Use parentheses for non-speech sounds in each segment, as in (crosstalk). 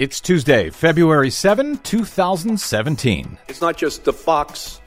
It's Tuesday, February 7, 2017. It's not just the fox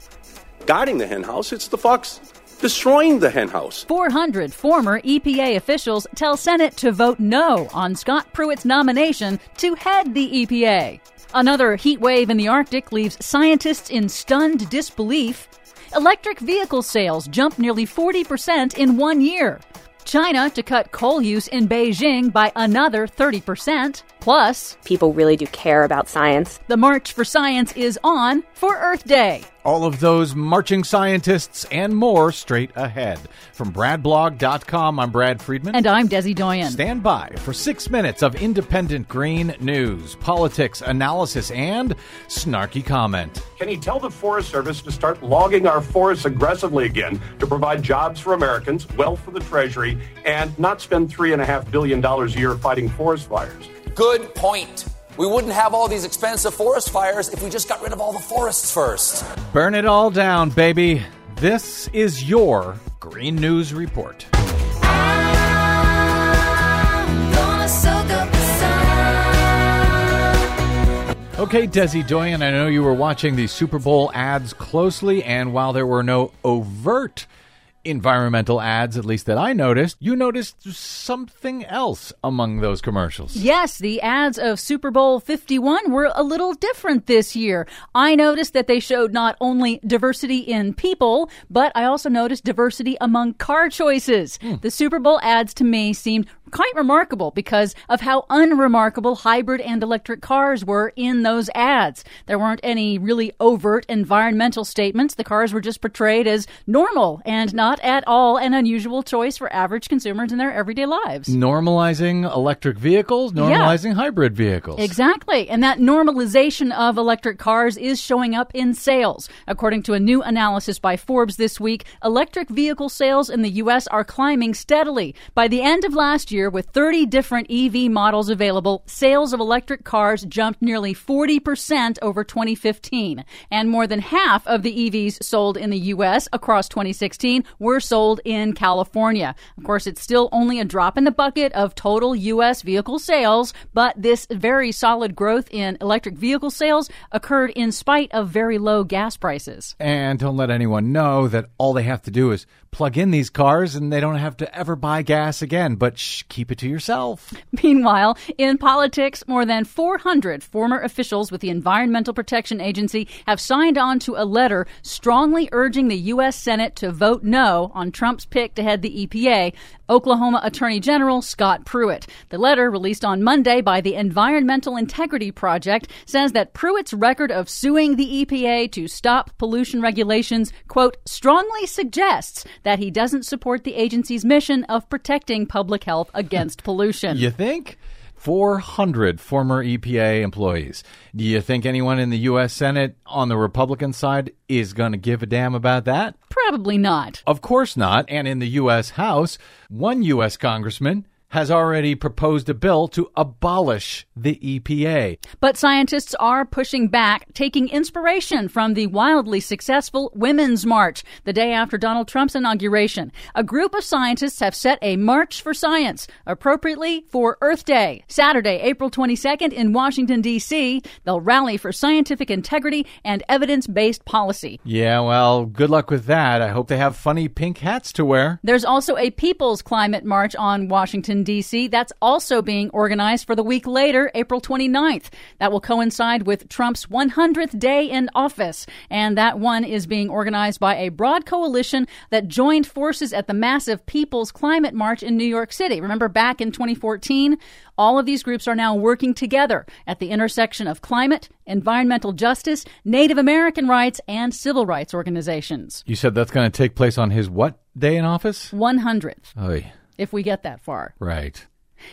guarding the henhouse, it's the fox destroying the henhouse. 400 former EPA officials tell Senate to vote no on Scott Pruitt's nomination to head the EPA. Another heat wave in the Arctic leaves scientists in stunned disbelief. Electric vehicle sales jump nearly 40% in one year. China to cut coal use in Beijing by another 30%. Plus, people really do care about science. The March for Science is on for Earth Day. All of those marching scientists and more straight ahead. From BradBlog.com, I'm Brad Friedman. And I'm Desi Doyen. Stand by for six minutes of independent green news, politics, analysis, and snarky comment. Can he tell the Forest Service to start logging our forests aggressively again to provide jobs for Americans, wealth for the Treasury, and not spend $3.5 billion a year fighting forest fires? Good point. We wouldn't have all these expensive forest fires if we just got rid of all the forests first. Burn it all down, baby. This is your Green News Report. Okay, Desi Doyen, I know you were watching the Super Bowl ads closely, and while there were no overt environmental ads, at least that I noticed, you noticed something else among those commercials. Yes, the ads of Super Bowl 51 were a little different this year. I noticed that they showed not only diversity in people, but I also noticed diversity among car choices. Mm. The Super Bowl ads to me seemed quite remarkable because of how unremarkable hybrid and electric cars were in those ads. There weren't any really overt environmental statements. The cars were just portrayed as normal and not at all an unusual choice for average consumers in their everyday lives. Normalizing electric vehicles, normalizing yeah. hybrid vehicles. Exactly. And that normalization of electric cars is showing up in sales. According to a new analysis by Forbes this week, electric vehicle sales in the U.S. are climbing steadily. By the end of last year, year, with 30 different EV models available, sales of electric cars jumped nearly 40% over 2015. And more than half of the EVs sold in the U.S. across 2016 were sold in California. Of course, it's still only a drop in the bucket of total U.S. vehicle sales, but this very solid growth in electric vehicle sales occurred in spite of very low gas prices. And don't let anyone know that all they have to do is plug in these cars and they don't have to ever buy gas again. But shh, keep it to yourself. (laughs) Meanwhile, in politics, more than 400 former officials with the Environmental Protection Agency have signed on to a letter strongly urging the U.S. Senate to vote no on Trump's pick to head the EPA, Oklahoma Attorney General Scott Pruitt. The letter, released on Monday by the Environmental Integrity Project, says that Pruitt's record of suing the EPA to stop pollution regulations, quote, strongly suggests that he doesn't support the agency's mission of protecting public health against (laughs) pollution. You think? 400 former EPA employees. Do you think anyone in the U.S. Senate on the Republican side is going to give a damn about that? Probably not. Of course not. And in the U.S. House, one U.S. congressman has already proposed a bill to abolish the EPA. But scientists are pushing back, taking inspiration from the wildly successful Women's March the day after Donald Trump's inauguration. A group of scientists have set a March for Science, appropriately for Earth Day, Saturday, April 22nd in Washington, D.C. They'll rally for scientific integrity and evidence based policy. Yeah, well, good luck with that. I hope they have funny pink hats to wear. There's also a People's Climate March on Washington, D.C. That's also being organized for the week later, April 29th. That will coincide with Trump's 100th day in office. And that one is being organized by a broad coalition that joined forces at the massive People's Climate March in New York City. Remember back in 2014? All of these groups are now working together at the intersection of climate, environmental justice, Native American rights, and civil rights organizations. You said that's going to take place on his what day in office? 100th. Oy if we get that far. Right.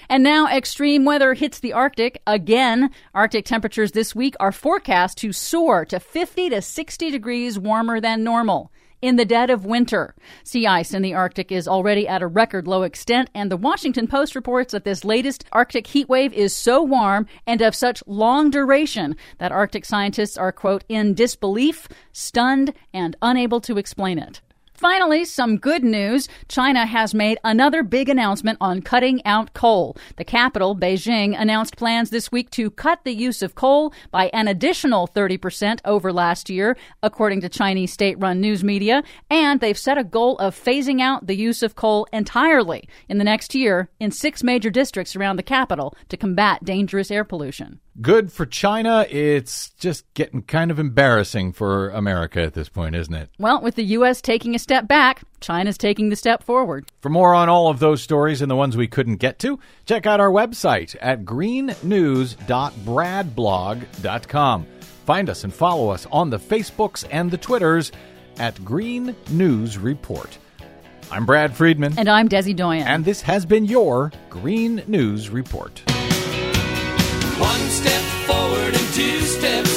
And now extreme weather hits the Arctic again. Arctic temperatures this week are forecast to soar to 50 to 60 degrees warmer than normal. In the dead of winter, sea ice in the Arctic is already at a record low extent, and the Washington Post reports that this latest Arctic heat wave is so warm and of such long duration that Arctic scientists are, quote, in disbelief, stunned, and unable to explain it. Finally, some good news. China has made another big announcement on cutting out coal. The capital, Beijing, announced plans this week to cut the use of coal by an additional 30% over last year, according to Chinese state run news media. And they've set a goal of phasing out the use of coal entirely in the next year in six major districts around the capital to combat dangerous air pollution. Good for China. It's just getting kind of embarrassing for America at this point, isn't it? Well, with the U.S. taking a step back, China's taking the step forward. For more on all of those stories and the ones we couldn't get to, check out our website at greennews.bradblog.com. Find us and follow us on the Facebooks and the Twitters at Green News Report. I'm Brad Friedman. And I'm Desi Doyen. And this has been your Green News Report. One step forward and two steps